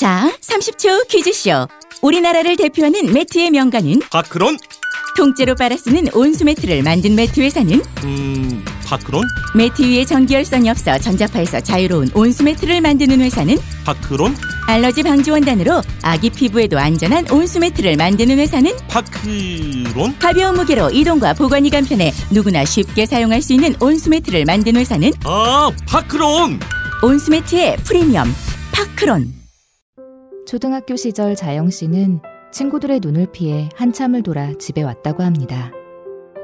자, 30초 퀴즈쇼. 우리나라를 대표하는 매트의 명가는 파크론? 통째로 빨아 쓰는 온수 매트를 만든 매트 회사는 음, 파크론? 매트 위에 전기열선이 없어 전자파에서 자유로운 온수 매트를 만드는 회사는 파크론? 알러지 방지 원단으로 아기 피부에도 안전한 온수 매트를 만드는 회사는 파크론? 가벼운 무게로 이동과 보관이 간편해 누구나 쉽게 사용할 수 있는 온수 매트를 만드는 회사는 아, 파크론! 온수 매트의 프리미엄 파크론. 초등학교 시절 자영 씨는 친구들의 눈을 피해 한참을 돌아 집에 왔다고 합니다.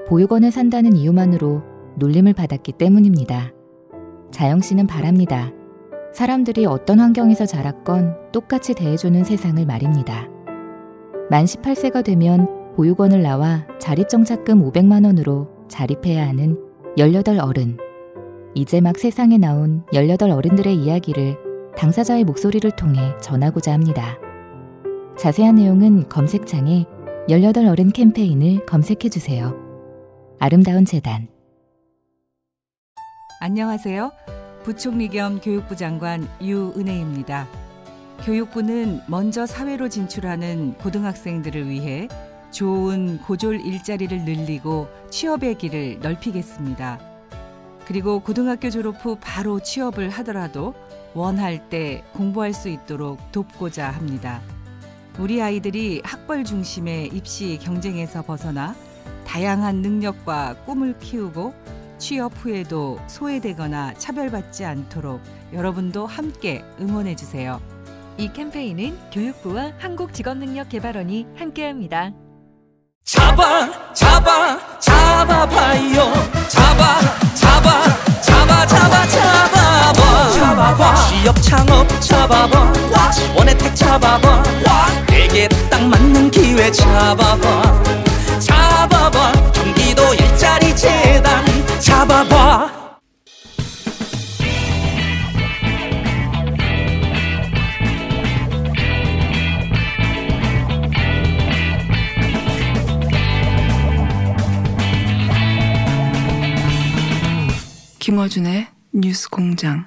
보육원에 산다는 이유만으로 놀림을 받았기 때문입니다. 자영 씨는 바랍니다. 사람들이 어떤 환경에서 자랐건 똑같이 대해주는 세상을 말입니다. 만 18세가 되면 보육원을 나와 자립정착금 500만 원으로 자립해야 하는 18 어른. 이제 막 세상에 나온 18 어른들의 이야기를 당사자의 목소리를 통해 전하고자 합니다. 자세한 내용은 검색창에 18 어른 캠페인을 검색해 주세요. 아름다운 재단 안녕하세요. 부총리 겸 교육부 장관 유은혜입니다. 교육부는 먼저 사회로 진출하는 고등학생들을 위해 좋은 고졸 일자리를 늘리고 취업의 길을 넓히겠습니다. 그리고 고등학교 졸업 후 바로 취업을 하더라도 원할 때 공부할 수 있도록 돕고자 합니다. 우리 아이들이 학벌 중심의 입시 경쟁에서 벗어나 다양한 능력과 꿈을 키우고 취업 후에도 소외되거나 차별받지 않도록 여러분도 함께 응원해 주세요. 이 캠페인은 교육부와 한국직업능력개발원이 함께합니다. 잡아 잡아 잡아봐요 잡아 잡아 잡아 잡아 잡아 봐 잡아봐. 취업 창업 잡아봐. 지원 혜택 잡아봐. 내게 딱 맞는 기회 잡아봐. 잡아봐. 경기도 일자리 재단. 잡아봐. 김어준의 뉴스 공장.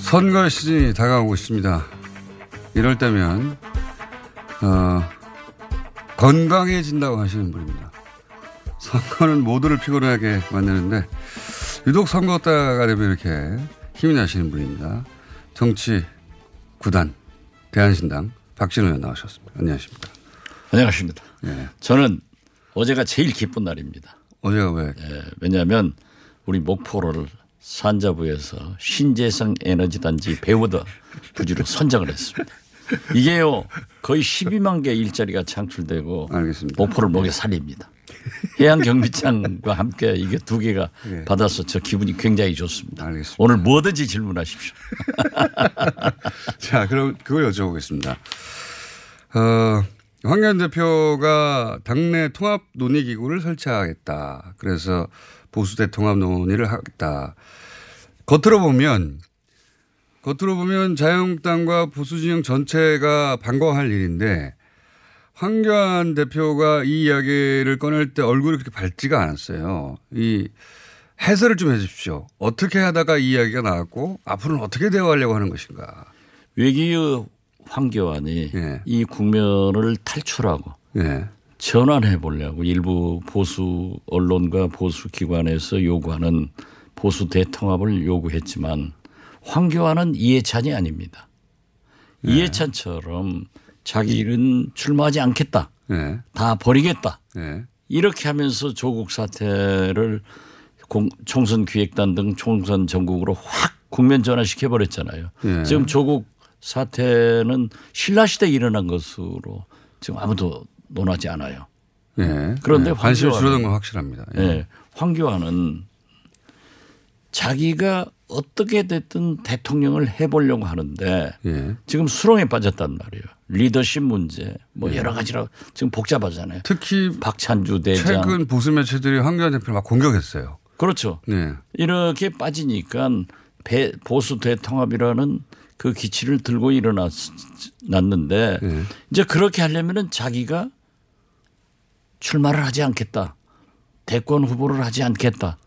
선거 시즌이 다가오고 있습니다. 이럴 때면 어, 건강해진다고 하시는 분입니다. 선거는 모두를 피곤하게 만드는데 유독 선거 때가 되면 이렇게 힘이 나시는 분입니다. 정치 구단 대한신당 박진호 의원 나오셨습니다. 안녕하십니까? 안녕하십니까? 예. 저는 어제가 제일 기쁜 날입니다. 어제가 왜? 예, 왜냐하면 우리 목포를 산자부에서 신재생 에너지 단지 배우더 부지로 선정을 했습니다. 이게요 거의 12만 개 일자리가 창출되고 알겠습니다. 목포를 목에 살립니다. 해양 경비장과 함께 이게 두 개가 예. 받아서 저 기분이 굉장히 좋습니다. 알겠습니다. 오늘 뭐든지 질문하십시오. 자, 그럼 그걸 여쭤보겠습니다. 어, 황교안 대표가 당내 통합 논의 기구를 설치하겠다. 그래서 보수대 통합 논의를 하겠다. 겉으로 보면 겉으로 보면 자유한국당과 보수 진영 전체가 반가워할 일인데 황교안 대표가 이 이야기를 꺼낼 때 얼굴이 그렇게 밝지가 않았어요. 이 해설을 좀 해 주십시오. 어떻게 하다가 이 이야기가 나왔고 앞으로는 어떻게 대화하려고 하는 것인가. 외기의 황교안이 예. 이 국면을 탈출하고 예. 전환해 보려고 일부 보수 언론과 보수 기관에서 요구하는 보수 대통합을 요구했지만 황교안은 이해찬이 아닙니다. 이해찬처럼 자기는 출마하지 않겠다. 예. 다 버리겠다. 예. 이렇게 하면서 조국 사태를 공- 총선 기획단 등 총선 전국으로 확 국면 전환시켜 버렸잖아요. 예. 지금 조국 사태는 신라 시대에 일어난 것으로 지금 아무도 논하지 않아요. 예. 그런데 예. 관심이 줄어든 건 확실합니다. 예. 예. 황교안은 자기가 어떻게 됐든 대통령을 해보려고 하는데 예. 지금 수렁에 빠졌단 말이에요. 리더십 문제 뭐 여러 가지로 지금 복잡하잖아요. 특히 박찬주 대장 최근 보수 매체들이 황교안 대표를 막 공격했어요. 그렇죠. 네. 이렇게 빠지니까 배- 보수 대통합이라는 그 기치를 들고 일어났는데 예. 이제 그렇게 하려면은 자기가 출마를 하지 않겠다. 대권 후보를 하지 않겠다.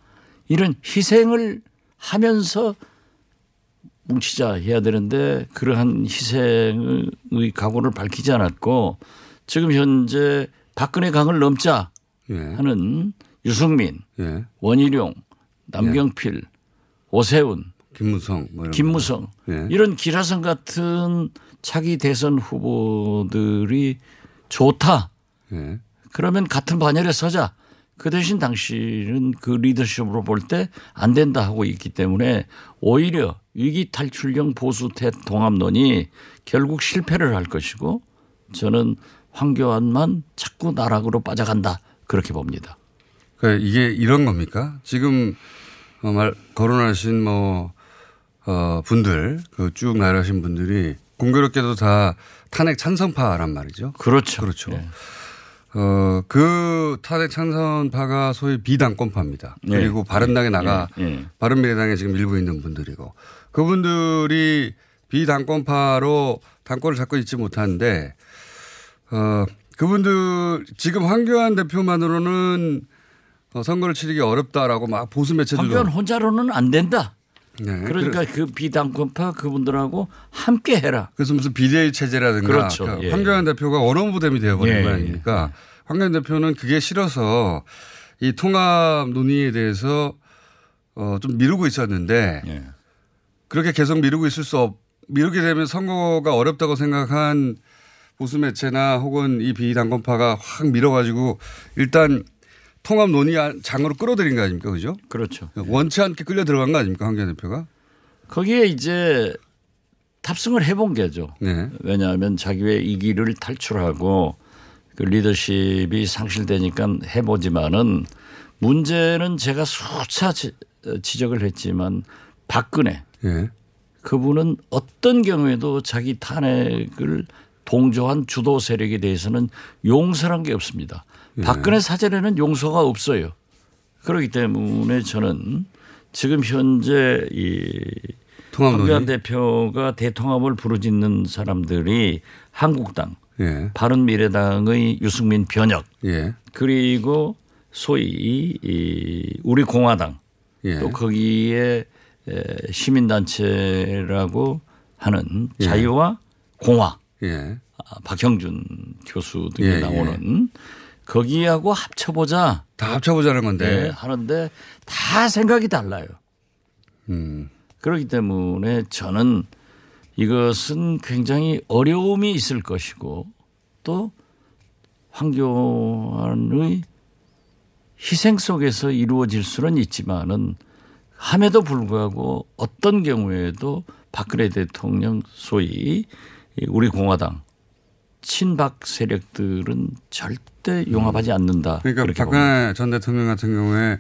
이런 희생을 하면서 뭉치자 해야 되는데 그러한 희생의 각오를 밝히지 않았고 지금 현재 박근혜 강을 넘자 예. 하는 유승민, 예. 원희룡, 남경필, 오세훈, 김무성, 뭐 이런 김무성 예. 이런 기라성 같은 차기 대선 후보들이 좋다. 예. 그러면 같은 반열에 서자. 그 대신 당신은 그 리더십으로 볼 때 안 된다 하고 있기 때문에 오히려 위기 탈출형 보수 대통합론이 결국 실패를 할 것이고 저는 황교안만 자꾸 나락으로 빠져간다 그렇게 봅니다. 그러니까 이게 이런 겁니까? 지금 어, 말 거론하신 뭐 어, 분들 그 쭉 나열하신 분들이 공교롭게도 다 탄핵 찬성파란 말이죠. 그렇죠. 그렇죠. 예. 어, 그 탄핵 찬성파가 소위 비당권파입니다. 예. 그리고 바른당에 나가 예. 예. 바른미래당에 지금 일부 있는 분들이고 그분들이 비당권파로 당권을 잡고 있지 못하는데 어, 그분들 지금 황교안 대표만으로는 어, 선거를 치르기 어렵다라고 막 보수 매체들도 황교안 혼자로는 안 된다. 네. 그러니까 그 비당권파 그분들하고 함께 해라. 그래서 무슨 비대위 체제라든가 그렇죠. 그 예. 황교안 대표가 원어부댐이 되어버린 예, 거 아닙니까? 황교안 대표는 그게 싫어서 이 통합 논의에 대해서 어, 좀 미루고 있었는데 예. 그렇게 계속 미루고 있을 수 없, 미루게 되면 선거가 어렵다고 생각한 보수 매체나 혹은 이 비당권파가 확 밀어가지고 일단 통합 논의 장으로 끌어들인 거 아닙니까? 그죠? 그렇죠. 원치 않게 끌려 들어간 거 아닙니까? 황교안 대표가? 거기에 이제 탑승을 해본 게죠. 네. 왜냐하면 자기의 이기를 탈출하고 그 리더십이 상실되니까 해보지만은 문제는 제가 수차 지- 지적을 했지만 박근혜 예. 그분은 어떤 경우에도 자기 탄핵을 동조한 주도 세력에 대해서는 용서란 게 없습니다. 예. 박근혜 사전에는 용서가 없어요. 그렇기 때문에 저는 지금 현재 이 황교안. 대표가 대통합을 부르짖는 사람들이 한국당, 예. 바른미래당의 유승민 변혁 예. 그리고 소위 이 우리 공화당 예. 또 거기에 에, 시민단체라고 하는 예. 자유와 공화 예. 아, 박형준 교수 등이 예, 나오는 거기하고 합쳐보자 다 합쳐보자는 네, 건데. 하는데 다 생각이 달라요. 음. 그렇기 때문에 저는 이것은 굉장히 어려움이 있을 것이고 또 황교안의 희생 속에서 이루어질 수는 있지만은 함에도 불구하고 어떤 경우에도 박근혜 대통령 소위 우리 공화당 친박 세력들은 절대 용납하지 않는다. 그러니까 박근혜 전 대통령 같은 경우에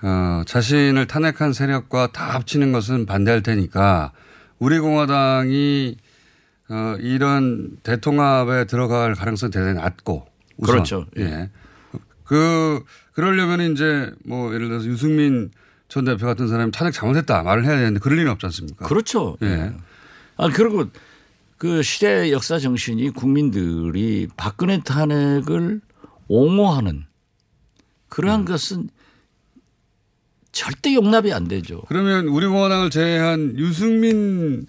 어, 자신을 탄핵한 세력과 다 합치는 것은 반대할 테니까 우리 공화당이 어, 이런 대통합에 들어갈 가능성이 대단히 낮고 우선. 그렇죠. 예. 그 그러려면 이제 뭐 예를 들어서 유승민 전 대표 같은 사람이 탄핵 잘못했다 말을 해야 되는데 그럴 리는 없지 않습니까? 그렇죠. 예. 아 그리고 그 시대 역사 정신이 국민들이 박근혜 탄핵을 옹호하는 그러한 음. 것은 절대 용납이 안 되죠. 그러면 우리 공화당을 제외한 유승민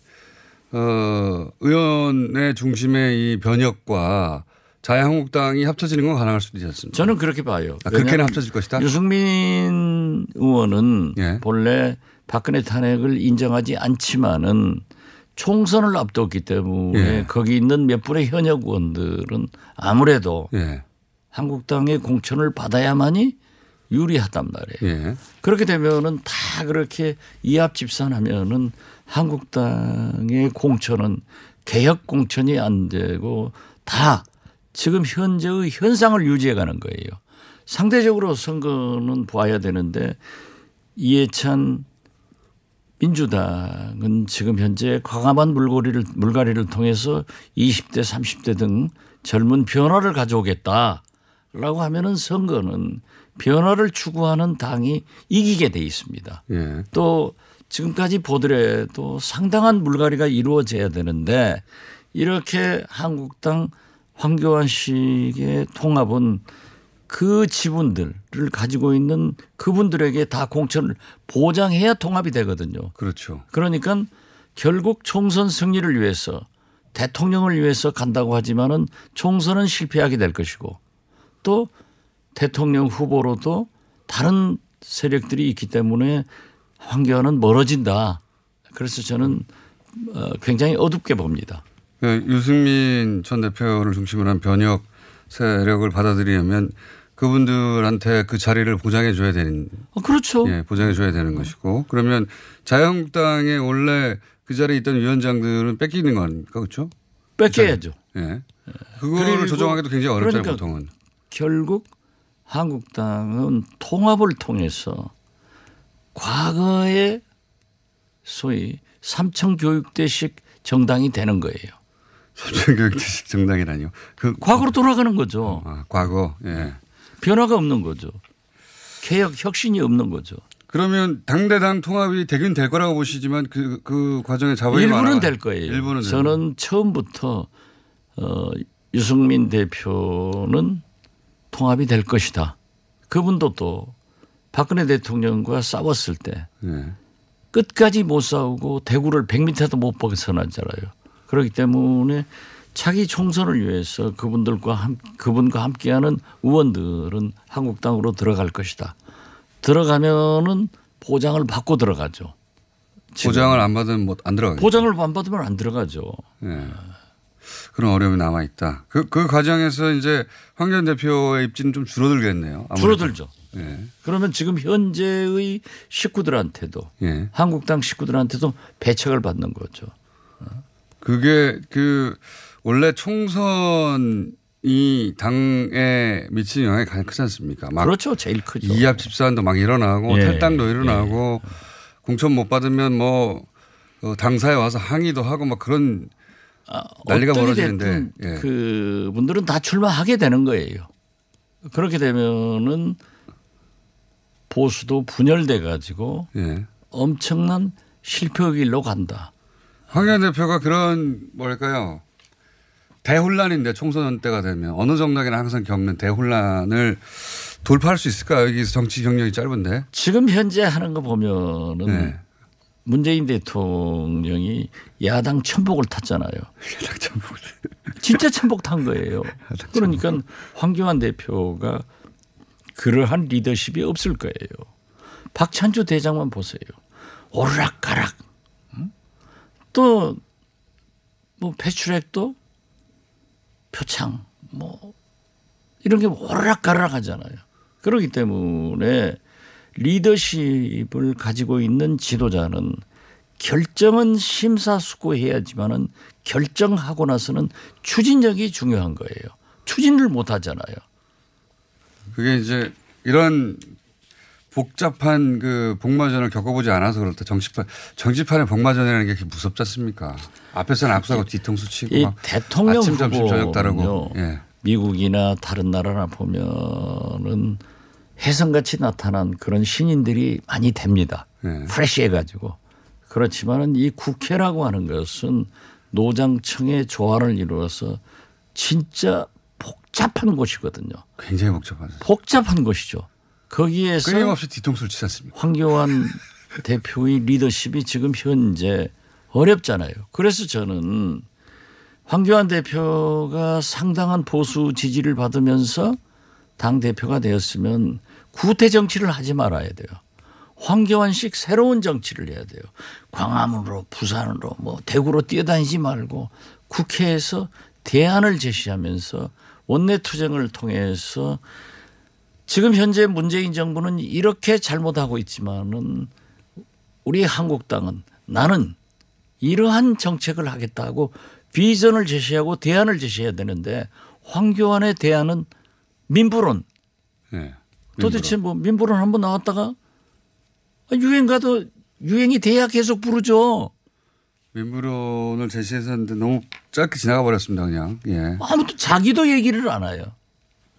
어, 의원의 중심의 이 변혁과 자유한국당이 합쳐지는 건 가능할 수도 있지 않습니까? 저는 그렇게 봐요. 아, 그렇게는 합쳐질 것이다. 유승민 의원은 예. 본래 박근혜 탄핵을 인정하지 않지만은 총선을 앞뒀기 때문에 예. 거기 있는 몇 분의 현역 의원들은 아무래도 예. 한국당의 공천을 받아야만이 유리하단 말이에요. 예. 그렇게 되면은 다 그렇게 이합 집산하면은 한국당의 공천은 개혁 공천이 안 되고 다 지금 현재의 현상을 유지해 가는 거예요. 상대적으로 선거는 봐야 되는데 이해찬 민주당은 지금 현재 과감한 물고리를 물갈이를 통해서 20대 30대 등 젊은 변화를 가져오겠다라고 하면은 선거는 변화를 추구하는 당이 이기게 돼 있습니다. 예. 또 지금까지 보더라도 상당한 물갈이가 이루어져야 되는데 이렇게 한국당 황교안 씨의 통합은 그 지분들을 가지고 있는 그분들에게 다 공천을 보장해야 통합이 되거든요. 그렇죠. 그러니까 결국 총선 승리를 위해서 대통령을 위해서 간다고 하지만은 총선은 실패하게 될 것이고 또 대통령 후보로도 다른 세력들이 있기 때문에 황교안은 멀어진다. 그래서 저는 어, 굉장히 어둡게 봅니다. 그 유승민 전 대표를 중심으로 한 변혁 세력을 받아들이려면 그분들한테 그 자리를 보장해 줘야 되는. 어, 그렇죠. 예, 보장해 줘야 되는 것이고 그러면 자유한국당에 원래 그 자리에 있던 위원장들은 뺏기는 거니까 그렇죠? 뺏겨야죠. 예. 그거를 조정하기도 굉장히 어렵잖아요 그러니까 보통은. 결국 한국당은 통합을 통해서 과거의 소위 삼청 교육대식 정당이 되는 거예요. 삼청교육대식 정당이라니요. 그 과거로 돌아가는 거죠. 아, 과거. 예. 변화가 없는 거죠. 개혁 혁신이 없는 거죠. 그러면 당대당 통합이 되긴 될 거라고 보시지만 그, 그 과정에 자본이 일부는 많아- 될 거예요. 일부는 될 저는 처음부터 어, 유승민 대표는 통합이 될 것이다. 그분도 또 박근혜 대통령과 싸웠을 때 예. 끝까지 못 싸우고 대구를 100m도 못 벗어나잖아요. 그렇기 때문에 차기 총선을 위해서 그분들과 함, 그분과 함께하는 의원들은 한국당으로 들어갈 것이다. 들어가면은 보장을 받고 들어가죠. 지금. 보장을 안 받으면 뭐안 들어가겠죠. 보장을 안 받으면 안 들어가죠. 예. 그런 어려움이 남아 있다. 그, 그 과정에서 이제 황교안 대표의 입지는 좀 줄어들겠네요. 아무래도. 줄어들죠. 예. 그러면 지금 현재의 식구들한테도 예. 한국당 식구들한테도 배척을 받는 거죠. 그게 그 원래 총선이 당에 미치는 영향이 가장 크지 않습니까? 막 그렇죠. 제일 크죠. 이합 집산도 막 일어나고 예. 탈당도 일어나고 공천 못 받으면 뭐 어, 당사에 와서 항의도 하고 막 그런 난리가 어떻게 벌어지는데 예. 그 분들은 다 출마하게 되는 거예요. 그렇게 되면은 보수도 분열돼 가지고 예. 엄청난 실패의 길로 간다. 황교안 대표가 그런 뭐랄까요 대혼란인데 총선 때가 되면 어느 정당이나 항상 겪는 대혼란을 돌파할 수 있을까요? 여기서 정치 경력이 짧은데. 지금 현재 하는 거 보면은 네. 문재인 대통령이 야당 천복을 탔잖아요. 야당 천복을. 진짜 천복 탄 거예요. 그러니까 황교안 대표가 그러한 리더십이 없을 거예요. 박찬주 대장만 보세요. 오르락가락. 또 뭐 배출액도 표창 뭐 이런 게 오르락가락 하잖아요. 그렇기 때문에 리더십을 가지고 있는 지도자는 결정은 심사숙고해야지만은 결정하고 나서는 추진력이 중요한 거예요. 추진을 못 하잖아요. 그게 이제 이런 복잡한 그 복마전을 겪어보지 않아서 그렇다. 정치판 정치판의 복마전이라는 게 무섭지 않습니까? 앞에서는 악수하고 뒤통수 치고 이막 대통령 아침 점심 저녁. 후보는요. 예. 미국이나 다른 나라나 보면은 혜성같이 나타난 그런 신인들이 많이 됩니다. 예. 프레시해가지고 그렇지만은 이 국회라고 하는 것은 노장청의 조화를 이루어서 진짜 복잡한 곳이거든요. 굉장히 복잡하죠. 복잡한 곳이죠. 거기에서 끊임없이 뒤통수를 치지 않습니까? 황교안 대표의 리더십이 지금 현재 어렵잖아요. 그래서 저는 황교안 대표가 상당한 보수 지지를 받으면서 당 대표가 되었으면 구태 정치를 하지 말아야 돼요. 황교안식 새로운 정치를 해야 돼요. 광화문으로 부산으로 뭐 대구로 뛰어다니지 말고 국회에서 대안을 제시하면서 원내 투쟁을 통해서 지금 현재 문재인 정부는 이렇게 잘못하고 있지만은 우리 한국당은 나는 이러한 정책을 하겠다고 비전을 제시하고 대안을 제시해야 되는데 황교안의 대안은 민부론. 예. 도대체 뭐 민부론 한번 나왔다가 유행 가도 유행이 돼야 계속 부르죠. 민부론을 제시했었는데 너무 짧게 지나가 버렸습니다. 그냥. 예. 아무도 자기도 얘기를 안 해요.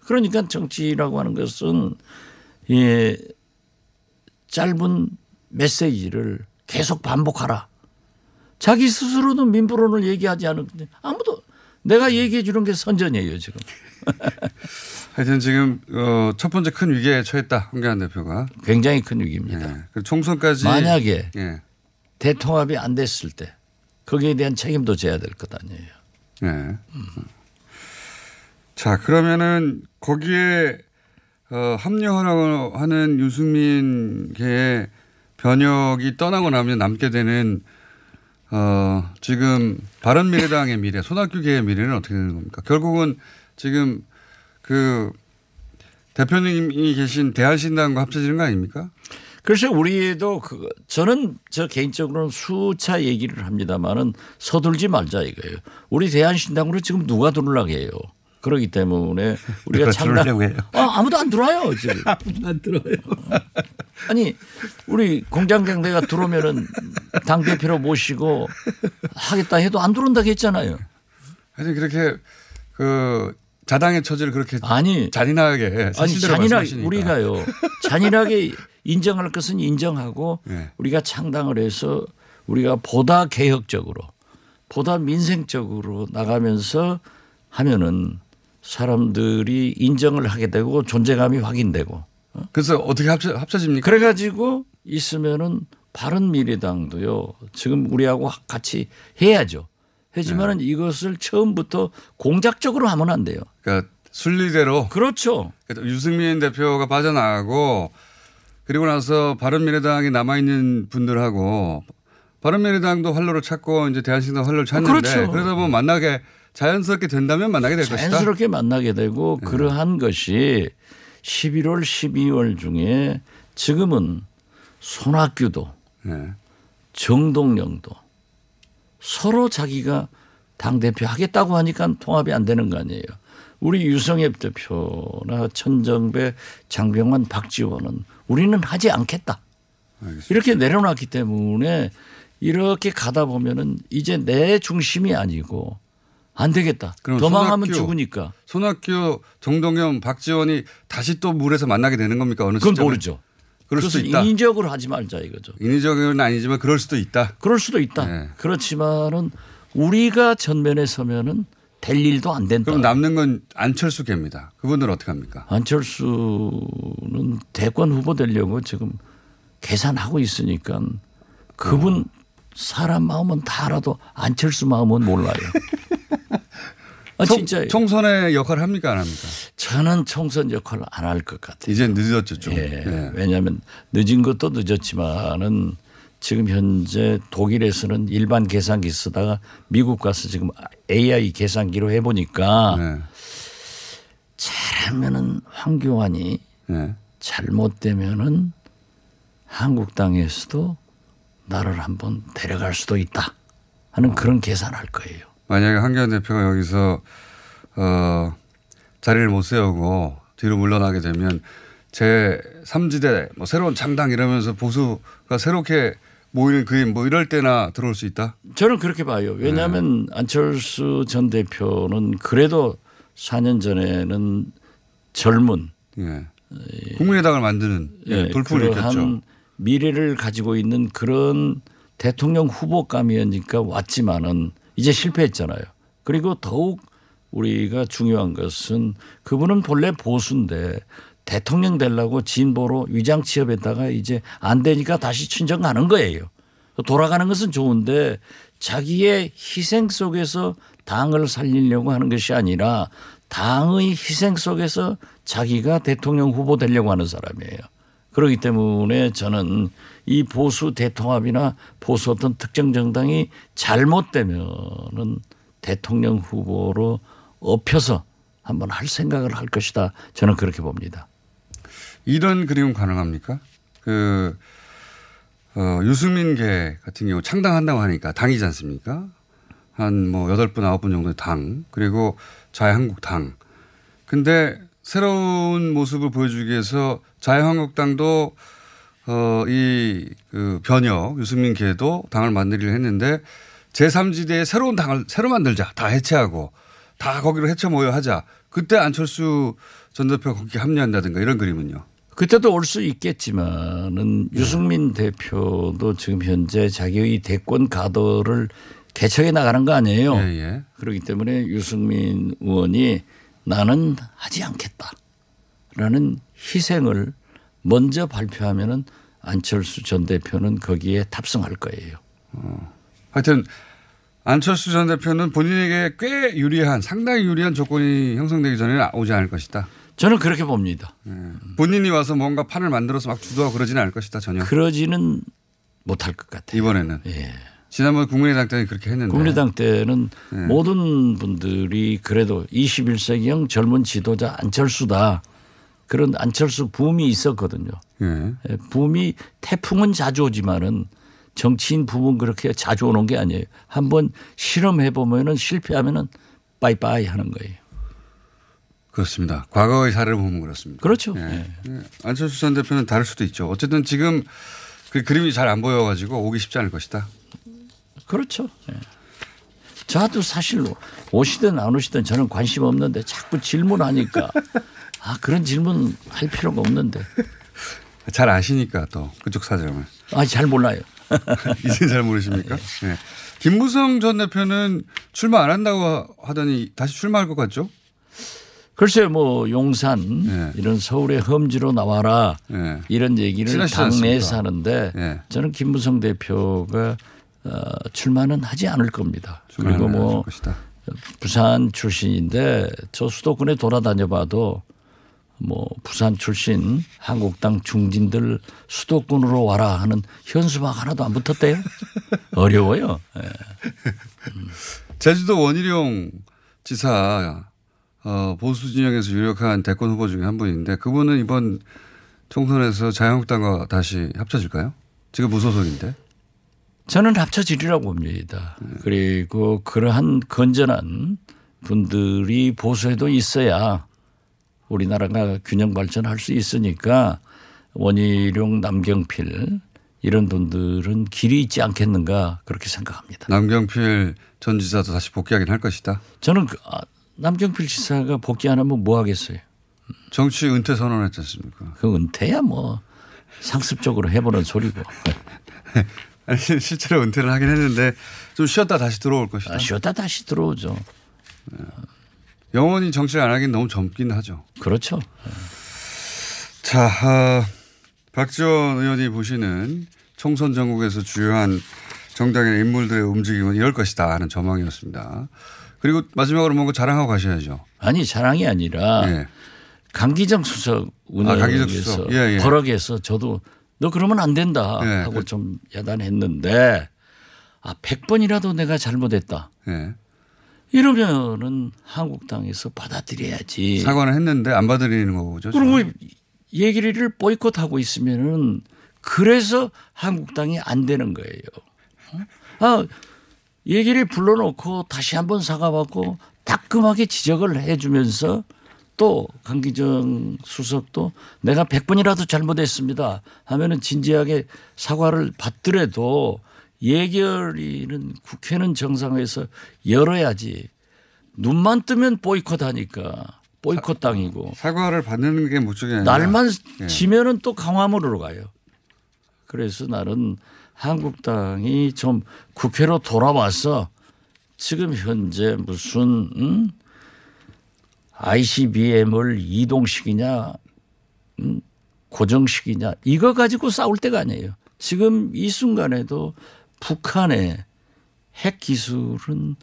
그러니까 정치라고 하는 것은 예, 짧은 메시지를 계속 반복하라. 자기 스스로도 민부론을 얘기하지 않는데 아무도 내가 얘기해 주는 게 선전이에요 지금. 하여튼 지금 어, 첫 번째 큰 위기에 처했다 황교안 대표가 굉장히 큰 위기입니다. 예. 그 총선까지 만약에 예. 대통합이 안 됐을 때 거기에 대한 책임도 져야 될 것 아니에요. 예. 자 그러면은 거기에 어, 합류하라고 하는 유승민계의 변혁이 떠나고 나면 남게 되는 어, 지금 바른미래당의 미래, 손학규계의 미래는 어떻게 되는 겁니까? 결국은 지금 그 대표님이 계신 대한신당과 합쳐지는 거 아닙니까? 그래서 우리도 그 저는 저 개인적으로는 수차 얘기를 합니다만은 서둘지 말자 이거예요. 우리 대한신당으로 지금 누가 들어오려고 해요. 그렇기 때문에 우리가 창당 해요? 아, 아무도 안 들어와요 지금. 안 들어요. 아니 우리 공장장대가 들어오면은 당 대표로 모시고 하겠다 해도 안 들어온다고 했잖아요. 하여튼 그렇게 그 자당의 처지를 그렇게 아니 잔인하게 아니 사실대로 잔인하게 말씀하시니까. 우리가요 잔인하게 인정할 것은 인정하고 네. 우리가 창당을 해서 우리가 보다 개혁적으로 보다 민생적으로 나가면서 하면은 사람들이 인정을 하게 되고 존재감이 확인되고 그래서 어떻게 합쳐, 합쳐집니까? 그래가지고 있으면은 바른 미래당도요 지금 우리하고 같이 해야죠. 하지만은 이것을 처음부터 공작적으로 하면 안 돼요. 그러니까 순리대로 그렇죠. 그러니까 유승민 대표가 빠져나가고 그리고 나서 바른미래당이 남아있는 분들하고 바른미래당도 활로를 찾고 이제 대한신당 활로를 찾는데 그렇죠. 그러다 보면 만나게 자연스럽게 된다면 만나게 될 것이다. 자연스럽게 만나게 되고 그러한 것이 11월, 12월 중에 지금은 손학규도 네. 정동영도 서로 자기가 당 대표 하겠다고 하니까 통합이 안 되는 거 아니에요. 우리 유성엽 대표나 천정배, 장병환, 박지원은 우리는 하지 않겠다. 이렇게 내려놨기 때문에 이렇게 가다 보면은 이제 내 중심이 아니고 안 되겠다. 그럼 도망하면 손학규, 죽으니까. 손학규, 정동영, 박지원이 다시 또 물에서 만나게 되는 겁니까? 어느 그건 시점에? 모르죠. 그럴 수도 있다. 인위적으로 하지 말자 이거죠. 인위적은 아니지만 그럴 수도 있다. 그럴 수도 있다. 네. 그렇지만은 우리가 전면에 서면은 될 일도 안 된다. 그럼 남는 건 안철수계입니다. 그분들 어떻게 합니까? 안철수는 대권 후보 되려고 지금 계산하고 있으니까 그분 사람 마음은 다 알아도 안철수 마음은 몰라요. 아, 총- 진짜 총선의 역할을 합니까 안 합니까? 저는 총선 역할을 안 할 것 같아요. 이제 늦었죠 좀. 예. 예. 왜냐하면 늦은 것도 늦었지만은 지금 현재 독일에서는 일반 계산기 쓰다가 미국 가서 지금 AI 계산기로 해보니까 네. 잘하면은 황교안이 네. 잘못되면은 한국당에서도 나를 한번 데려갈 수도 있다 하는 그런 계산할 거예요. 만약에 한기현 대표가 여기서 어, 자리를 못 세우고 뒤로 물러나게 되면 제 3지대 뭐 새로운 창당 이러면서 보수가 새롭게 모이는 그림 뭐 이럴 때나 들어올 수 있다. 저는 그렇게 봐요. 왜냐하면 네. 안철수 전 대표는 그래도 4년 전에는 젊은 예. 국민의당을 만드는 예, 그러한 일으켰죠. 미래를 가지고 있는 그런 대통령 후보감이었으니까 왔지만은 이제 실패했잖아요. 그리고 더욱 우리가 중요한 것은 그분은 본래 보수인데 대통령 되려고 진보로 위장 취업했다가 이제 안 되니까 다시 친정 가는 거예요. 돌아가는 것은 좋은데 자기의 희생 속에서 당을 살리려고 하는 것이 아니라 당의 희생 속에서 자기가 대통령 후보 되려고 하는 사람이에요. 그렇기 때문에 저는 이 보수 대통합이나 보수 어떤 특정 정당이 잘못되면은 대통령 후보로 업혀서 한번 할 생각을 할 것이다. 저는 그렇게 봅니다. 이런 그림은 가능합니까? 그 어, 유승민계 같은 경우 창당한다고 하니까 당이지 않습니까? 한 뭐 여덟 분 아홉 분 정도의 당 그리고 자유한국당. 근데 새로운 모습을 보여주기 위해서 자유한국당도 어, 이 그 변혁 유승민 계도 당을 만들기로 했는데 제3지대에 새로운 당을 새로 만들자. 다 해체하고 다 거기로 해체 모여 하자. 그때 안철수 전 대표가 거기 합류한다든가 이런 그림은요. 그때도 올 수 있겠지만은 유승민 대표도 지금 현재 자기의 대권 가도를 개척해 나가는 거 아니에요. 예, 예. 그렇기 때문에 유승민 의원이 나는 하지 않겠다. 라는 희생을 먼저 발표하면은 안철수 전 대표는 거기에 탑승할 거예요. 하여튼 안철수 전 대표는 본인에게 꽤 유리한 상당히 유리한 조건이 형성되기 전에는 오지 않을 것이다. 저는 그렇게 봅니다. 본인이 와서 뭔가 판을 만들어서 막 주도하고 그러지는 않을 것이다 전혀. 그러지는 못할 것 같아요. 이번에는. 예. 지난번 국민의당 때는 그렇게 했는데. 국민의당 때는 네. 모든 분들이 그래도 21세기형 젊은 지도자 안철수다. 그런 안철수 붐이 있었거든요. 예. 예, 붐이 태풍은 자주 오지만은 정치인 붐은 그렇게 자주 오는 게 아니에요. 한번 실험해 보면은 실패하면은 빠이빠이 하는 거예요. 그렇습니다. 과거의 사례를 보면 그렇습니다. 그렇죠. 예. 예. 안철수 전 대표는 다를 수도 있죠. 어쨌든 지금 그 그림이 잘 안 보여가지고 오기 쉽지 않을 것이다. 그렇죠. 예. 저도 사실 오시든 안 오시든 저는 관심 없는데 자꾸 질문하니까 아 그런 질문 할 필요가 없는데 잘 아시니까 또 그쪽 사정을. 아잘 몰라요. 이제 잘 모르십니까? 예. 김무성 전 대표는 출마 안 한다고 하더니 다시 출마할 것 같죠? 글쎄요, 뭐 용산 예. 이런 서울의 험지로 나와라 예. 이런 얘기를 당내에서? 하는데 예. 저는 김무성 대표가 어, 출마는 하지 않을 겁니다. 그리고 안 뭐. 부산 출신인데 저 수도권에 돌아다녀봐도 뭐 부산 출신 한국당 중진들 수도권으로 와라 하는 현수막 하나도 안 붙었대요. 어려워요. 예. 제주도 원희룡 지사 어, 보수 진영에서 유력한 대권 후보 중에 한 분인데 그분은 이번 총선에서 자유한국당과 다시 합쳐질까요? 지금 무소속인데. 저는 합쳐지리라고 봅니다. 그리고 그러한 건전한 분들이 보수에도 있어야 우리나라가 균형 발전할 수 있으니까 원희룡, 남경필 이런 분들은 길이 있지 않겠는가 그렇게 생각합니다. 남경필 전 지사도 다시 복귀하긴 할 것이다. 저는 그, 아, 남경필 지사가 복귀 안 하면 뭐 하겠어요. 정치 은퇴 선언했지 않습니까? 그 은퇴야 뭐 상습적으로 해보는 소리고. 아니, 실제로 은퇴를 하긴 했는데 좀 쉬었다 다시 들어올 것이다. 아, 쉬었다 다시 들어오죠. 영원히 정치를 안 하긴 너무 젊긴 하죠. 그렇죠. 자, 아, 박지원 의원이 보시는 총선 전국에서 주요한 정당의 인물들의 움직임은 이럴 것이다 하는 전망이었습니다. 그리고 마지막으로 뭔가 자랑하고 가셔야죠. 아니 자랑이 아니라 예. 강기정 수석 아, 운영에서 수석. 예, 예. 버럭에서 저도 너 그러면 안 된다 예, 하고 그- 좀 야단했는데 아 100번이라도 내가 잘못했다. 예. 이러면은 한국당에서 받아들여야지. 사과는 했는데 안 받아들이는 거죠. 그리고 얘기를 보이콧하고 있으면은 그래서 한국당이 안 되는 거예요. 어? 아, 얘기를 불러놓고 다시 한번 사과받고 따끔하게 지적을 해주면서 또 강기정 수석도 내가 100번이라도 잘못했습니다 하면은 진지하게 사과를 받더라도 예결위는 국회는 정상에서 열어야지 눈만 뜨면 보이콧 하니까 보이콧 당이고 사과를 받는 게 목적이 아니라 날만 예. 지면은 또 강화문으로 가요. 그래서 나는 한국당이 좀 국회로 돌아와서 지금 현재 무슨 음? ICBM을 이동식이냐 음? 고정식이냐 이거 가지고 싸울 때가 아니에요. 지금 이 순간에도 북한의 핵 기술은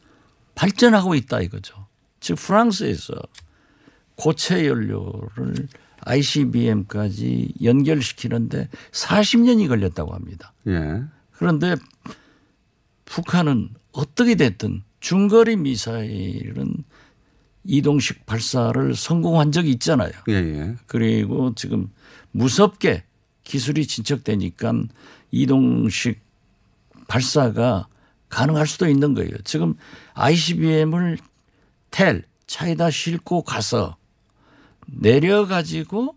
발전하고 있다 이거죠. 즉 프랑스에서 고체 연료를 ICBM까지 연결시키는데 40년이 걸렸다고 합니다. 예. 그런데 북한은 어떻게 됐든 중거리 미사일은 이동식 발사를 성공한 적이 있잖아요. 예, 예. 그리고 지금 무섭게 기술이 진척되니까 이동식 발사가 가능할 수도 있는 거예요. 지금 ICBM을 텔 차에다 싣고 가서 내려가지고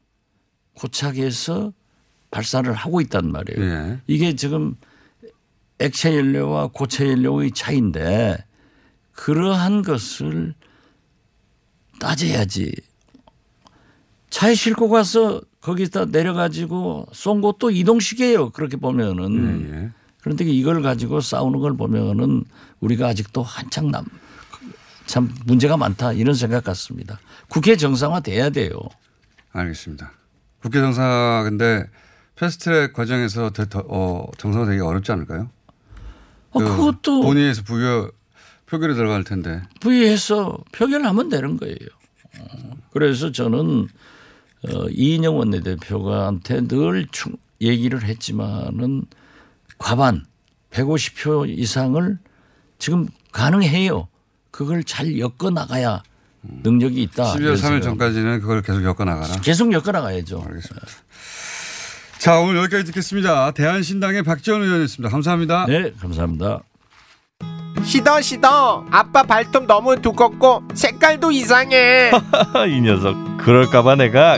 고착해서 발사를 하고 있단 말이에요. 예. 이게 지금 액체 연료와 고체 연료의 차이인데 그러한 것을 따져야지. 차에 싣고 가서 거기다 내려가지고 쏜 것도 이동식이에요. 그렇게 보면은. 예, 예. 그런데 이걸 가지고 싸우는 걸 보면은 우리가 아직도 한창 남, 참 문제가 많다 이런 생각 같습니다. 국회 정상화 돼야 돼요. 알겠습니다. 국회 정사 근데 패스트트랙 과정에서 대, 어, 정상화 되기 어렵지 않을까요? 어, 그것도 본회의에서 부결 표결에 들어갈 텐데. 부의해서 표결하면 되는 거예요. 어, 그래서 저는 어, 이인영 원내대표가한테 늘 충, 얘기를 했지만은 과반 150표 이상을 지금 가능해요. 그걸 잘 엮어 나가야 능력이 있다. 12월 그래서 3일 전까지는 그걸 계속 엮어 나가라. 계속 엮어 나가야죠. 알겠습니다. 자, 오늘 여기까지 듣겠습니다. 대한신당의 박지원 의원이었습니다. 감사합니다. 네, 감사합니다. 시더 시더 아빠 발톱 너무 두껍고 색깔도 이상해 이 녀석 그럴까봐 내가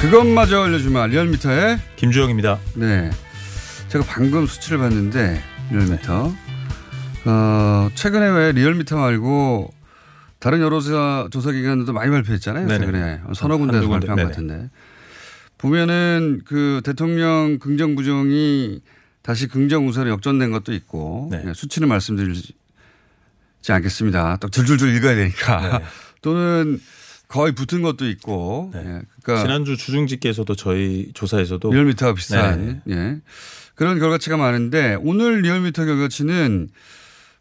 그것마저 알려주마 리얼미터의 김주영입니다. 네. 제가 방금 수치를 봤는데 리얼미터. 어, 최근에 왜 리얼미터 말고 다른 여러 조사, 조사 기관들도 많이 발표했잖아요. 네네. 최근에 서너 군데에서 발표한 것 네네. 같은데 보면은 그 대통령 긍정 부정이 다시 긍정 우세로 역전된 것도 있고 네. 예, 수치는 말씀드리지 않겠습니다. 또 줄줄줄 읽어야 되니까 네. 또는 거의 붙은 것도 있고. 예, 그러니까 지난주 주중집계에서도 저희 조사에서도 리얼미터와 비슷한 네. 예. 그런 결과치가 많은데 오늘 리얼미터 결과치는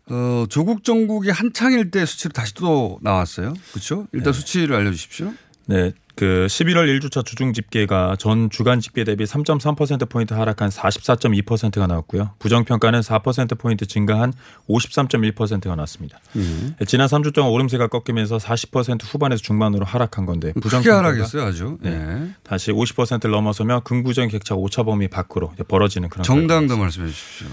어, 조국 정국이 한창일 때 수치로 다시 또 나왔어요. 그렇죠? 일단 수치를 알려주십시오. 네. 그 11월 1주차 주중 집계가 전 주간 집계 대비 3.3% 포인트 하락한 44.2%가 나왔고요. 부정 평가는 4% 포인트 증가한 53.1%가 나왔습니다. 음. 지난 3주 동안 오름세가 꺾이면서 40% 후반에서 중반으로 하락한 건데 부정 크게 평가가 하락했어요, 아주. 네. 예. 다시 50%를 넘어서며 긍부정 격차가 오차 범위 밖으로 벌어지는 그런 정당도 말씀해 주십시오.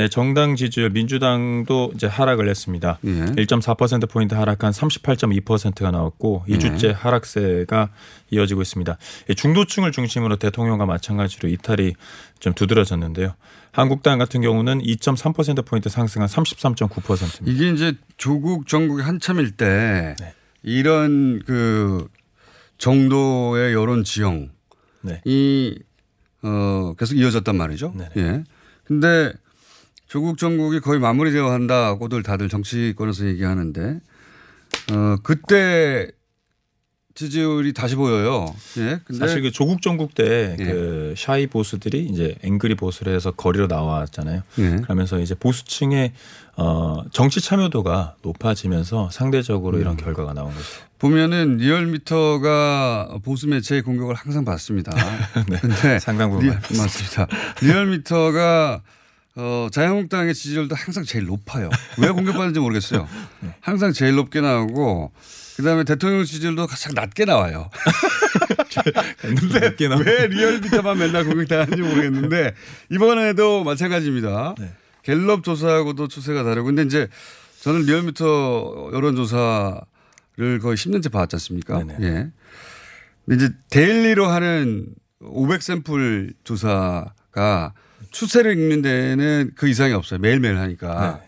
네, 정당 지지율 민주당도 이제 하락을 했습니다. 예. 1.4% 포인트 하락한 38.2%가 나왔고 예. 2주째 하락세가 이어지고 있습니다. 예, 중도층을 중심으로 대통령과 마찬가지로 이탈이 좀 두드러졌는데요. 한국당 같은 경우는 2.3% 포인트 상승한 33.9%입니다. 이게 이제 조국 정국이 한참일 때 네. 이런 그 정도의 여론 지형이 네. 어, 계속 이어졌단 말이죠. 예. 근데 조국 정국이 거의 마무리 되어 한다고들 다들 정치권에서 얘기하는데 어, 그때 지지율이 다시 보여요. 예. 사실 그 조국 정국 때그 샤이 보수들이 이제 앵그리 보수를 해서 거리로 나왔잖아요. 예. 그러면서 이제 보수층의 어 정치 참여도가 높아지면서 상대적으로 음. 이런 결과가 나온 거죠. 보면은 리얼미터가 보수 매체의 공격을 항상 받습니다. 근데 상당 부분 리, 맞습니다. 리얼미터가 어, 자유한국당의 지지율도 항상 제일 높아요. 왜 공격받는지 모르겠어요. 항상 제일 높게 나오고 그다음에 대통령 지지율도 가장 낮게 나와요. 근데 왜 리얼미터만 맨날 공격당하는지 모르겠는데 이번에도 마찬가지입니다. 갤럽 조사하고도 추세가 다르고 근데 이제 저는 리얼미터 여론조사를 거의 10년째 봐왔지 않습니까? 예. 근데 이제 daily로 하는 500 샘플 조사가 추세를 읽는 데는 그 이상이 없어요. 매일매일 하니까.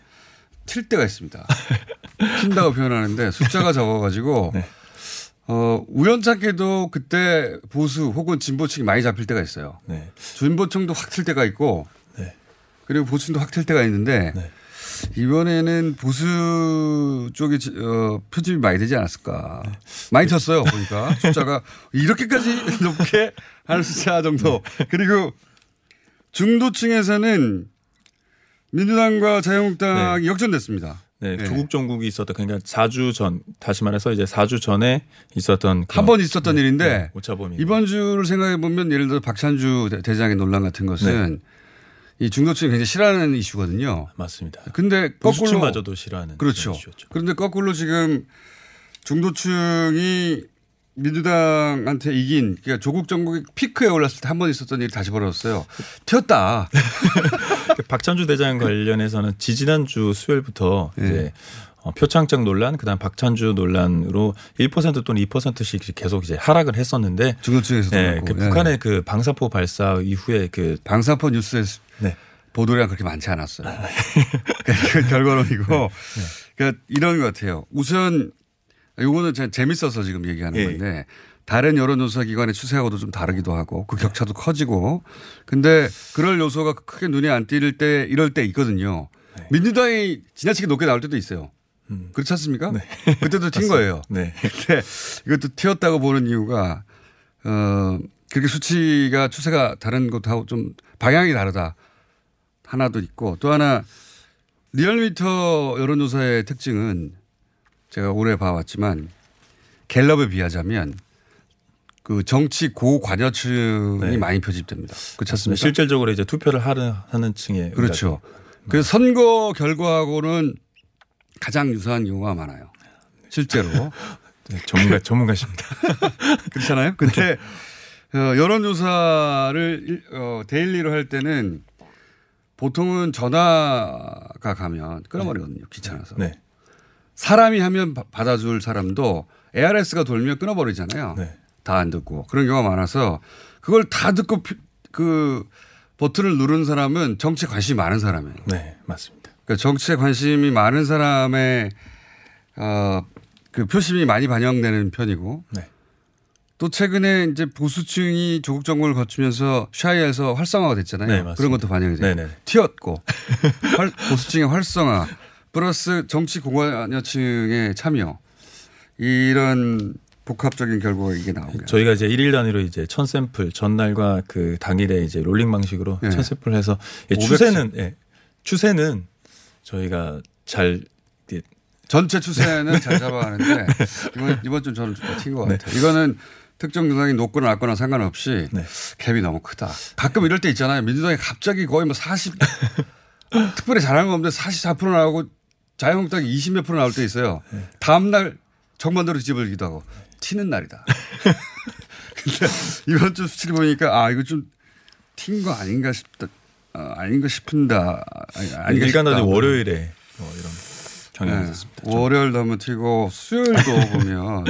튈 때가 있습니다. 튄다고 표현하는데 숫자가 적어가지고 어, 우연찮게도 그때 보수 혹은 진보층이 많이 잡힐 때가 있어요. 진보층도 확튈 때가 있고 그리고 보수층도 확튈 때가 있는데 이번에는 보수 쪽이 지- 어, 표집이 많이 되지 않았을까. 많이 튀었어요. 보니까 숫자가 이렇게까지 높게 하는 숫자 정도. 그리고 중도층에서는 민주당과 자유한국당이 역전됐습니다. 네, 네. 조국 정국이 있었던 그러니까 4주 전 다시 말해서 이제 4주 전에 있었던 한 번 있었던 일인데 네, 오차범위. 이번 주를 생각해 보면 예를 들어 박찬주 대- 대장의 논란 같은 것은 이 중도층이 굉장히 싫어하는 이슈거든요. 맞습니다. 근데 거꾸로 보수층마저도 싫어하는 그렇죠. 그런데 거꾸로 지금 중도층이 민주당한테 이긴 그러니까 조국 정국이 피크에 올랐을 때 한 번 있었던 일이 다시 벌어졌어요. 튀었다. 박찬주 대장 관련해서는 지지난주 수요일부터 네. 이제 어, 표창장 논란, 그다음 박찬주 논란으로 1% 또는 2%씩 계속 이제 하락을 했었는데 중도층에서도 네. 그 예. 북한의 그 방사포 발사 이후에 그 방사포 뉴스에 네. 보도量그렇게 많지 않았어요. 그러니까 결과론이고 그러니까 이런 것 같아요. 우선 요거는 제- 재밌어서 지금 얘기하는 예. 건데 다른 여론조사 기관의 추세하고도 좀 다르기도 하고 그 격차도 커지고 근데 그럴 요소가 크게 눈에 안 띄를 때 이럴 때 있거든요. 네. 민주당이 지나치게 높게 나올 때도 있어요. 그렇지 않습니까? 그때도 튄 거예요. 음. 네. 근데 이것도 튀었다고 보는 이유가 어 그렇게 수치가 추세가 다른 것하고 좀 방향이 다르다 하나도 있고 또 하나 리얼미터 여론조사의 특징은 제가 오래 봐왔지만 갤럽에 비하자면 그 정치 고관여층이 네. 많이 표집됩니다. 그렇지 않습니까? 실질적으로 이제 투표를 하는 하는 층에 그렇죠. 그래서 선거 결과하고는 가장 유사한 경우가 많아요. 실제로. 네, 전문가 전문가십니다. 그렇잖아요. 근데 어, 여론조사를 일- 어, daily로 할 때는 보통은 전화가 가면 끊어버리거든요. 귀찮아서. 네. 사람이 하면 바- 받아줄 사람도 ARS가 돌면 끊어버리잖아요. 네. 다안 듣고 그런 경우가 많아서 그걸 다 듣고 피- 그 버튼을 누른 사람은 정치에 관심이 많은 사람이에요. 네, 맞습니다. 그러니까 정치에 관심이 많은 사람의 어, 그 표심이 많이 반영되는 편이고 네. 또 최근에 이제 보수층이 조국 정권을 거치면서 샤이에서 활성화가 됐잖아요. 네, 맞습니다. 그런 것도 반영이 돼요. 네네. 튀었고 활- 보수층의 활성화 플러스 정치 공관여층의 참여 이런 복합적인 결과가 이게 나오고요. 저희가 이제 일일 단위로 이제 천 샘플 전날과 그 당일에 이제 롤링 방식으로 네. 천 샘플 해서 예, 500 추세는 예, 추세는 저희가 잘 예, 전체 추세는 잘 잡아가는데 이번 이번 주 저는 좀튄것 네. 같아요. 이거는 특정 정당이 높거나 낮거나 상관없이 네. 갭이 너무 크다. 가끔 이럴 때 있잖아요. 민주당이 갑자기 거의 뭐 40, 특별히 잘하는 거 없는데 44% 나오고 자유한국당이 20몇 프로 나올 때 있어요. 네. 다음날 정반대로 뒤집어지기도 하고 튀는 날이다. 근데 이번 주 수치를 보니까 아, 이거 좀 튄 거 아닌가 싶다. 어, 아닌가 싶은다. 아니, 아닌가 일간단위 싶다. 월요일에 뭐 이런 경향이 네. 있었습니다. 월요일도 한번 튀고 수요일도 보면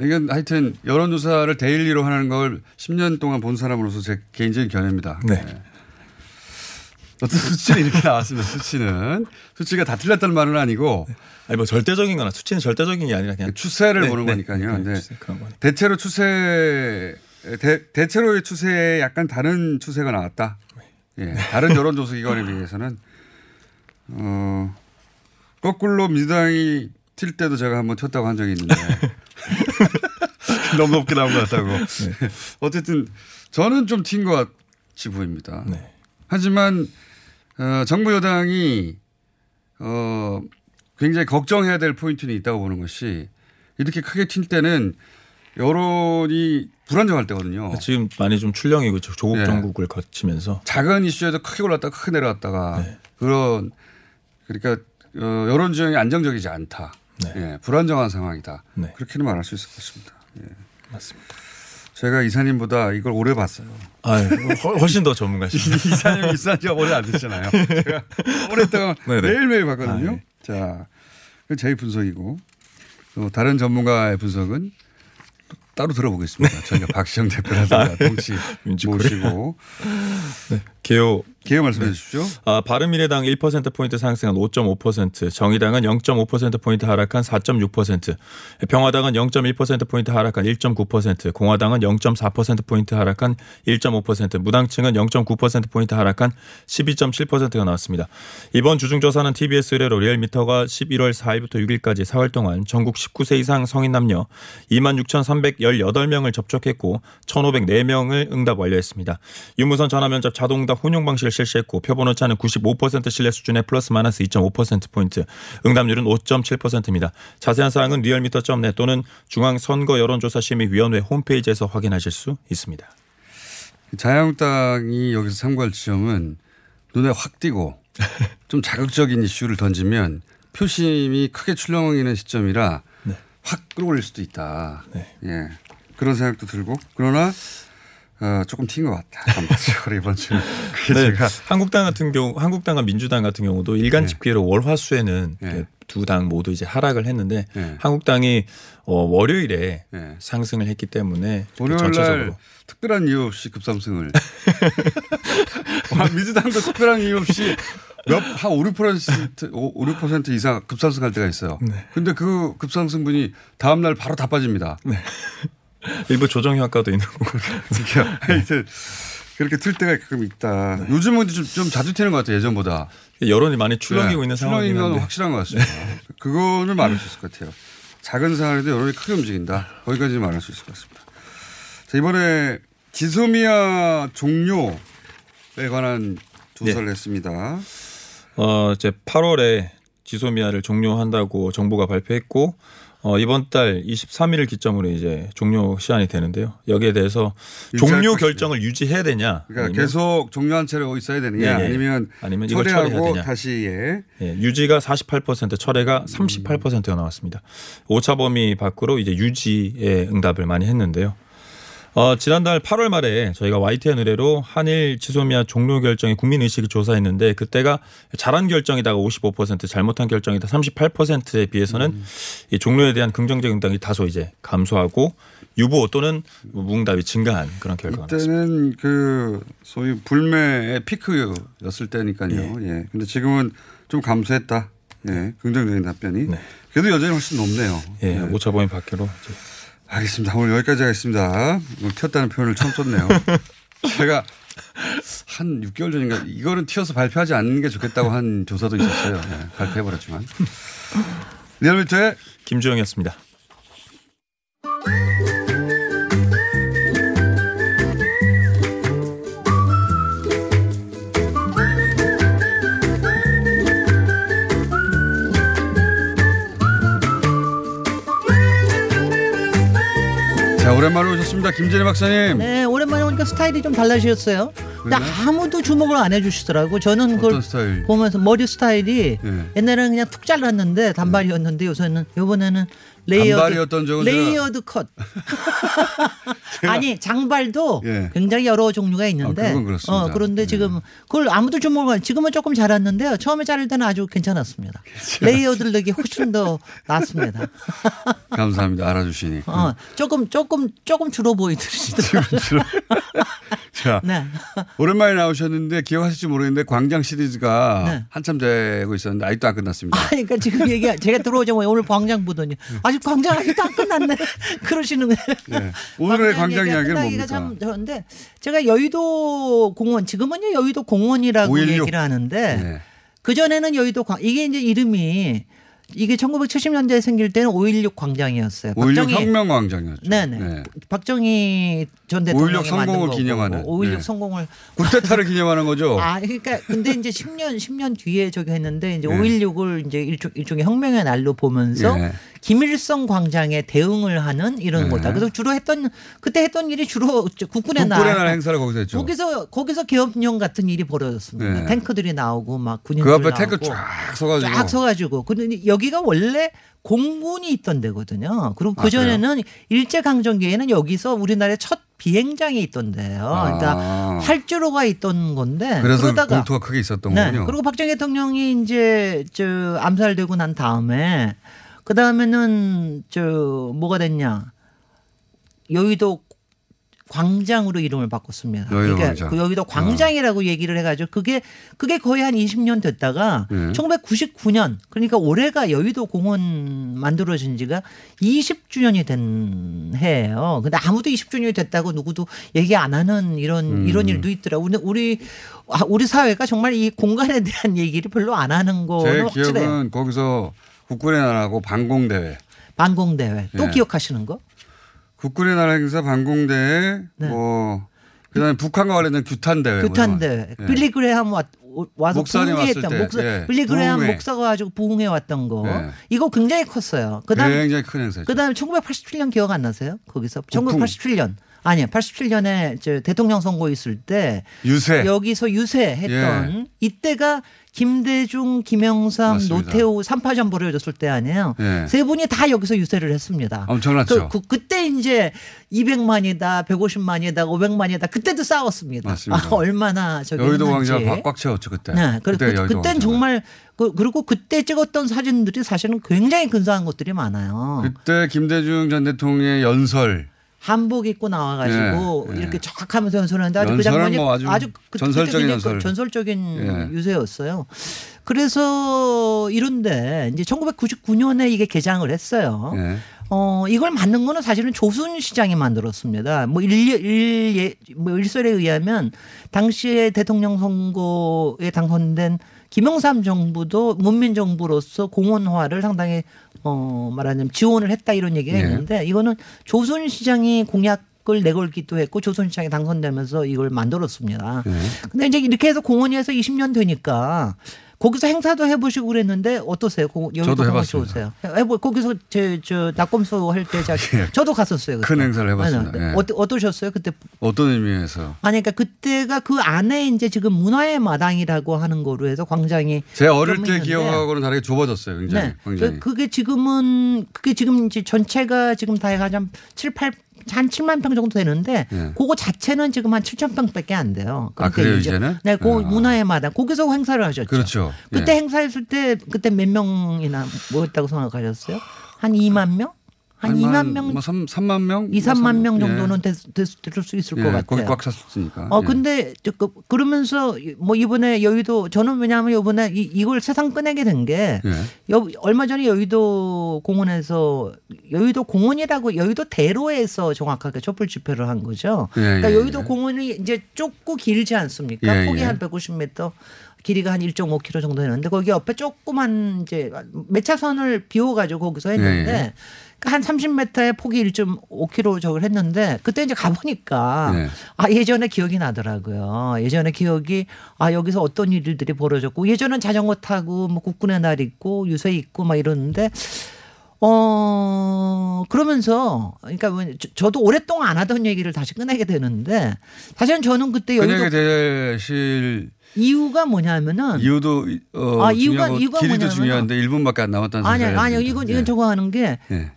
이건 하여튼 여론조사를 daily로 하는 걸 10년 동안 본 사람으로서 제 개인적인 견해입니다. 네. 어떤 수치는 이렇게 나왔습니다. 수치는 수치가 다 틀렸다는 말은 아니고 아니 뭐 절대적인 거나 수치는 절대적인 게 아니라 그냥 추세를 네, 보는 네. 거니까요. 네, 근데 추세. 대체로 추세 대, 대체로의 추세에 약간 다른 추세가 나왔다. 예, 다른 여론조사 기관에 비해서는 어, 거꾸로 민주당이 튈 때도 제가 한번 튀었다고 한 적이 있는데 너무 높게 나온 것 같다고. 어쨌든 저는 좀 튄 것 같이 보입니다. 네. 하지만 어, 정부 여당이 어, 굉장히 걱정해야 될 포인트는 있다고 보는 것이 이렇게 크게 튄 때는 여론이 불안정할 때거든요. 지금 많이 좀 출렁이고 조- 조국 예. 정국을 거치면서 작은 이슈에도 크게 올랐다가 크게 내려왔다가 네. 그런 그러니까 어, 여론 지형이 안정적이지 않다. 예, 불안정한 상황이다. 네. 그렇게는 말할 수 있을 것 같습니다. 예. 맞습니다. 제가 이사님보다 이걸 오래 봤어요. 아, 훨씬 더 전문가시죠. 이사님 이사님 가 오래 안 됐잖아요. 제가 오랫동안 네네. 매일매일 봤거든요. 아, 네. 자, 그제 분석이고 또 다른 전문가의 분석은 또 따로 들어보겠습니다. 저희가 박시영 대표라든가 동치 모시고 네. 개요 개요 말씀해 주십시오. 아, 바른미래당 1%포인트 상승한 5.5%, 정의당은 0.5%포인트 하락한 4.6%, 평화당은 0.1%포인트 하락한 1.9%, 공화당은 0.4%포인트 하락한 1.5%, 무당층은 0.9%포인트 하락한 12.7%가 나왔습니다. 이번 주중조사는 TBS 의뢰로 리얼미터가 11월 4일부터 6일까지 4월 동안 전국 19세 이상 성인 남녀 26,318명을 접촉했고 1,504명을 응답 완료했습니다. 유무선 전화면접 자동응답 혼용 방식 을 실시했고 표본 오차는 95% 신뢰 수준의 플러스 마이너스 2.5%포인트, 응답률은 5.7%입니다. 자세한 사항은 리얼미터.net 또는 중앙선거 여론조사심의위원회 홈페이지에서 확인하실 수 있습니다. 자유한국당이 여기서 참고할 지점은 눈에 확 띄고 좀 자극적인 이슈를 던지면 표심이 크게 출렁이는 시점이라 확 끌어올릴 수도 있다. 예. 그런 생각도 들고 그러나 어, 조금 튄 것 같다. 전반적으로 이번 주. 그게 네, 제가 한국당 같은 경우, 한국당과 민주당 같은 경우도 일간 집계로 월화수에는 네. 두당 모두 이제 하락을 했는데 한국당이 어, 월요일에 네. 상승을 했기 때문에 전체적으로 날 특별한 이유 없이 급상승을. 와, 민주당도 특별한 이유 없이 몇, 한 5, 6%, 5, 6% 이상 급상승할 때가 있어요. 네. 근데 그 급상승분이 다음 날 바로 다 빠집니다. 일부 조정 효과도 있는 거고. 그러니까 하여튼 그렇게 틀 때가 가끔 있다. 요즘은 좀, 좀 자주 튀는 것 같아요. 예전보다. 여론이 많이 출렁이고 있는 상황이긴 한데. 확실한 것 같습니다. 그거는 말할 수 있을 것 같아요. 작은 사안인데 여론이 크게 움직인다. 거기까지 말할 수 있을 것 같습니다. 자, 이번에 지소미아 종료에 관한 조사를 네. 했습니다. 어, 이제 8월에 지소미아를 종료한다고 정부가 발표했고 어, 이번 달 23일을 기점으로 이제 종료 시한이 되는데요. 여기에 대해서 종료 것이냐. 결정을 유지해야 되냐. 그러니까 계속 종료한 채로 있어야 되느냐 예, 예. 아니면, 아니면 이걸 철회하고 처리해야 되냐. 다시 예. 예, 유지가 48%, 철회가 38%가 나왔습니다. 오차 범위 밖으로 이제 유지의 응답을 많이 했는데요. 어, 지난달 8월 말에 저희가 YTN 의뢰로 한일 지소미아 종료 결정의 국민 의식을 조사했는데 그때가 잘한 결정이다가 55% 잘못한 결정이다 38%에 비해서는 이 종료에 대한 긍정적 응답이 다소 이제 감소하고 유보 또는 무응답이 증가한 그런 결과가. 그때는 그 소위 불매의 피크였을 때니까요. 예. 근데 지금은 좀 감소했다. 예. 긍정적인 답변이. 그래도 여전히 훨씬 높네요. 예, 오차 범위 밖으로 이제 알겠습니다. 오늘 여기까지 하겠습니다. 오늘 튀었다는 표현을 처음 썼네요. 제가 한 6개월 전인가 이거는 튀어서 발표하지 않는 게 좋겠다고 한 조사도 있었어요. 예, 발표해버렸지만. 리얼미터의 김주영이었습니다. 오랜만에 오셨습니다. 김진애 박사님. 네, 오랜만에 오니까 스타일이 좀 달라지셨어요. 근데? 아무도 주목을 안 해주시더라고. 저는 그걸 스타일? 보면서 머리 스타일이 예. 옛날에는 그냥 툭 잘랐는데 단발이었는데 요새는 요번에는 layered 단발이었던 적은 layered cut. 아니 장발도 예. 굉장히 여러 종류가 있는데 아. 어, 그런데 지금 그걸 아무도 주목을 안- 지금은 조금 자랐는데요. 처음에 자를 때는 아주 괜찮았습니다. layered를 내기 훨씬 더 낫습니다. 감사합니다. 알아주시니. 어, 조금 조금 조금 줄어 보이더라고요. 자, 네. 오랜만에 나오셨는데 기억하실지 모르겠는데 광장 시리즈가 네. 한참 되고 있었는데 아직도 안 끝났습니다. 그러니까 지금 얘기 제가 들어오자마자 오늘 광장 보더니 아직 광장 아직도 안 끝났네 그러시는. 네. 오늘의 광장 이야기는 뭡니까? 참 저런데 제가 여의도 공원 지금은요 여의도 공원이라고 516. 얘기를 하는데 네. 그 전에는 여의도 광 이게 이제 이름이 이게 1970년대에 생길 때는 516 광장이었어요. 5.16 박정희- 혁명 광장이었죠. 네네. 네. 박정희 전5.16 대통령이 만든 성공을 거고, 기념하는. 5.16 네. 성공을 구테타를 기념하는 거죠. 아, 그러니까 근데 이제 10년 10년 뒤에 저기 했는데 이제 네. 5.16을 이제 일종, 일종의 혁명의 날로 보면서 네. 김일성 광장에 대응을 하는 이런 네. 거다. 그래서 주로 했던 그때 했던 일이 주로 저 국군의 날. 국군의 날 행사를 거기서 했죠. 거기서 거기서 기업령 같은 일이 벌어졌습니다. 네. 탱크들이 나오고 막 군인들 그 앞에 탱크 쫙 서가지고. 쫙 서가지고. 근데 여기가 원래 공군이 있던 데거든요. 그리고 아, 그 전에는 일제 강점기에는 여기서 우리나라의 첫 비행장이 있던데요. 그러니까 아. 활주로가 있던 건데 그래서 그러다가 공투가 크게 있었던 네. 거군요. 그리고 박정희 대통령이 이제 저 암살되고 난 다음에 그 다음에는 저 뭐가 됐냐 여의도 광장으로 이름을 바꿨습니다. 여의도 그러니까 광장. 그 여의도 광장이라고 얘기를 해가지고 그게 그게 거의 한 20년 됐다가 네. 1999년 그러니까 올해가 여의도 공원 만들어진 지가 20주년이 된 해예요. 근데 아무도 20주년이 됐다고 누구도 얘기 안 하는 이런 음. 이런 일도 있더라고. 근데 우리 아, 우리 사회가 정말 이 공간에 대한 얘기를 별로 안 하는 제 거는 확실해요. 기억은 거기서 국군의 날하고 반공대회. 반공대회 또 예. 기억하시는 거? 국군의 날 행사 반공대회 뭐 그다음에 북한과 관련된 규탄 대회. 뭐 규탄대 예. 빌리 그레함 와, 와서 때, 목사 예. 빌리 그레함 부흥회. 목사가 가지고 부흥회 왔던 거 예. 이거 굉장히 컸어요. 그다음 굉장히 큰 행사죠. 그다음에 1987년 기억 안 나세요? 거기서 북풍. 1987년 아니요 87년에 저 대통령 선거 있을 때 유세. 여기서 유세했던 예. 이때가 김대중, 김영삼, 맞습니다. 노태우 삼파전 벌어졌을 때 아니에요. 예. 세 분이 다 여기서 유세를 했습니다. 엄청났죠. 그, 그, 때 이제 200만이다, 150만이다, 500만이다. 그때도 싸웠습니다. 맞습니다. 아, 얼마나 저기 여의도. 광장 꽉 채웠죠 그때. 네, 그, 그때 그, 그땐 광장. 정말 그, 그리고 그때 찍었던 사진들이 사실은 굉장히 근사한 것들이 많아요. 그때 김대중 전 대통령의 연설. 한복 입고 나와가지고 예, 예. 이렇게 쫙 하면서 연설하는데 아주 그 장면이 뭐 아주 그- 전설적인 연설. 전설적인 예. 유세였어요. 그래서 이런데 이제 1999년에 이게 개장을 했어요. 예. 어, 이걸 만든 거는 사실은 조순 시장이 만들었습니다. 뭐 일, 일, 예, 뭐 일설에 의하면 당시에 대통령 선거에 당선된 김영삼 정부도 문민 정부로서 공원화를 상당히 어 말하자면 지원을 했다 이런 얘기가 예. 있는데 이거는 조순 시장이 공약 을 내걸기도 했고 조순 시장이 당선되면서 이걸 만들었습니다. 예. 근데 이제 이렇게 해서 공원이 해서 20년 되니까 거기서 행사도 해보시고 그랬는데 어떠세요? 고- 여의도 저도 해봤습니다. 좋으세요? 해보 거기서 제저 낙검수 할때 제가 저도 갔었어요. 그때. 큰 행사를 해봤습니다. 아니, 예. 어떠, 어떠셨어요? 그때 어떤 의미에서? 아니 그러니까 그때가 그 안에 이제 지금 문화의 마당이라고 하는 거로 해서 광장이 제 어릴 좀때 기억하고는 다르게 좁아졌어요. 굉장히. 네. 굉장히. 그- 그게 지금은 그게 지금 이제 전체가 지금 다한 7, 8, 한 7만 평 정도 되는데 예. 그거 자체는 지금 한 7천 평밖에 안 돼요. 아, 그래요, 이제 는? 네, 그 문화의 마당 거기서 행사를 하셨죠. 그렇죠. 그때 예. 행사했을 때 그때 몇 명이나 뭐였다고 생각하셨어요? 한 2만 명? 한 2만 명, 뭐 3, 3만 명? 2, 3만 명 예. 정도는 됐, 됐, 될수 있을 예, 것 같아요. 거기 꽉 찼으니까. 어 예. 근데 저, 그, 그러면서 뭐 이번에 여의도 저는 왜냐하면 이번에 이, 이걸 세상 꺼내게 된게 예. 여, 얼마 전에 여의도 공원에서 여의도 공원이라고 여의도 대로에서 정확하게 촛불 집회를 한 거죠. 예, 그러니까 예, 여의도 예. 공원이 이제 좁고 길지 않습니까? 예, 폭이 예. 한 150m. 길이가 한 1.5km 정도 되는데 거기 옆에 조그만 이제 몇 차선을 비워가지고 거기서 했는데 예, 예. 그 한 30m의 폭이 1.5km 저걸 했는데 그때 이제 가보니까 네. 아 예전에 기억이 나더라고요. 예전에 기억이 아 여기서 어떤 일들이 벌어졌고 예전엔 자전거 타고 뭐 국군의 날 있고 유세 있고 막 이러는데 어 그러면서 그러니까 뭐 저- 저도 오랫동안 안 하던 얘기를 다시 꺼내게 되는데 사실은 저는 그때 여의도 되실 이유가 뭐냐면은 이유도 어, 아, 이유가- 이유가 길이도 뭐냐면은- 중요한데 1분밖에 안 남았다는 아니 듭니다. 이건 이건 예. 저거 하는 게 예.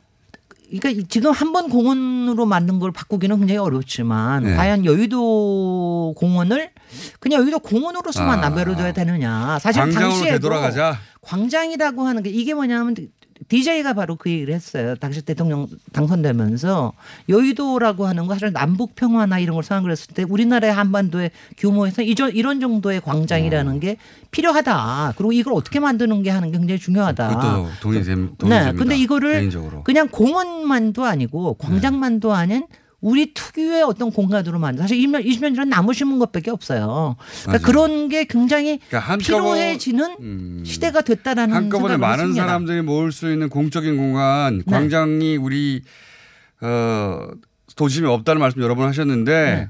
그러니까 지금 한 번 공원으로 만든 걸 바꾸기는 굉장히 어렵지만 네. 과연 여의도 공원을 그냥 여의도 공원으로서만 아. 남겨둬야 되느냐. 사실 광장으로 당시에도 되돌아가자. 광장이라고 하는 게 이게 뭐냐면 DJ가 바로 그 얘기를 했어요. 당시 대통령 당선되면서 여의도라고 하는 거 사실 남북 평화나 이런 걸 생각을 했을 때 우리나라의 한반도의 규모에서 이런 이런 정도의 광장이라는 게 필요하다. 그리고 이걸 어떻게 만드는 게 하는 게 굉장히 중요하다. 그것도 동의됨, 동의됩니다. 네, 근데 이거를 개인적으로. 그냥 공원만도 아니고 광장만도 아닌 우리 특유의 어떤 공간으로 만든 사실 20년, 20년 전에 나무 심은 것밖에 없어요. 그러니까. 그런 게 굉장히 그러니까 필요해지는 시대가 됐다라는 한꺼번에 많은 했습니다. 사람들이 모을 수 있는 공적인 공간, 네. 광장이 우리 어, 도심에 없다는 말씀 여러 번 하셨는데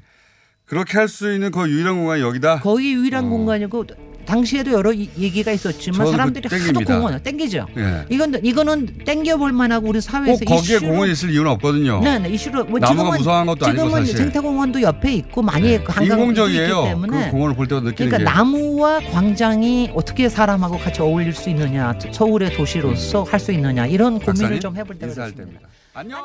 그렇게 할 수 있는 거의 유일한 공간이 여기다. 거의 유일한 공간이고 당시에도 여러 이- 얘기가 있었지만 저도 사람들이 그 하도. 공원 땡기죠. 예. 이건 이거는 땡겨 볼 만하고 우리 꼭 사회에서 거기에 이슈로- 공원이 있을 이유는 없거든요. 네, 네, 이슈로 뭐 지금은 아니고 지금은 사실. 생태공원도 옆에 있고 많이 한강도 있기 인공적이에요. 때문에 그 공원을 볼 때마다 느끼는 그러니까 게. 나무와 광장이 어떻게 사람하고 같이 어울릴 수 있느냐, 서울의 도시로서 할수 있느냐 이런 고민을 박사님, 좀 해볼 때가 됐습니다. 때입니다. 안녕.